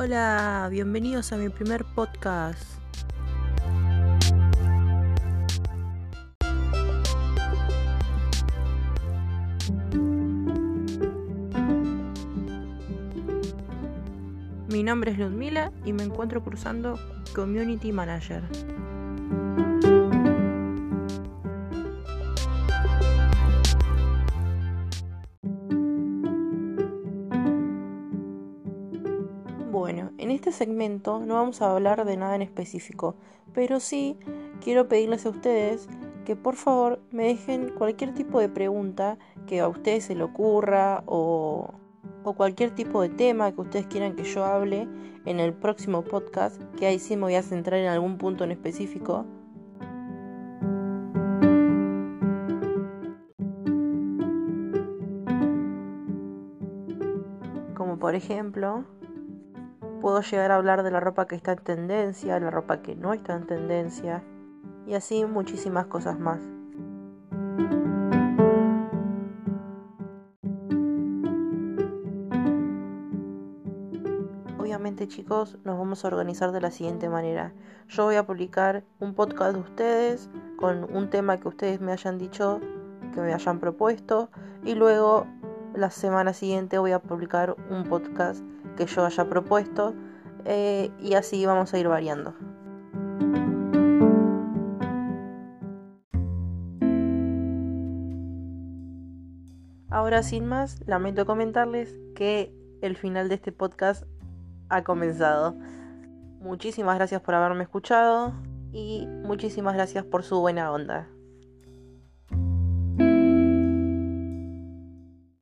Hola, bienvenidos a mi primer podcast. Mi nombre es Ludmila y me encuentro cruzando Community Manager. Bueno, en este segmento no vamos a hablar de nada en específico, pero sí quiero pedirles a ustedes que por favor me dejen cualquier tipo de pregunta que a ustedes se le ocurra o, o cualquier tipo de tema que ustedes quieran que yo hable en el próximo podcast, que ahí sí me voy a centrar en algún punto en específico. Como por ejemplo, puedo llegar a hablar de la ropa que está en tendencia, la ropa que no está en tendencia y así muchísimas cosas más. Obviamente chicos, nos vamos a organizar de la siguiente manera. Yo voy a publicar un podcast de ustedes con un tema que ustedes me hayan dicho, que me hayan propuesto y luego la semana siguiente voy a publicar un podcast que yo haya propuesto eh, y así vamos a ir variando. Ahora sin más, lamento comentarles que el final de este podcast ha comenzado. Muchísimas gracias por haberme escuchado y muchísimas gracias por su buena onda.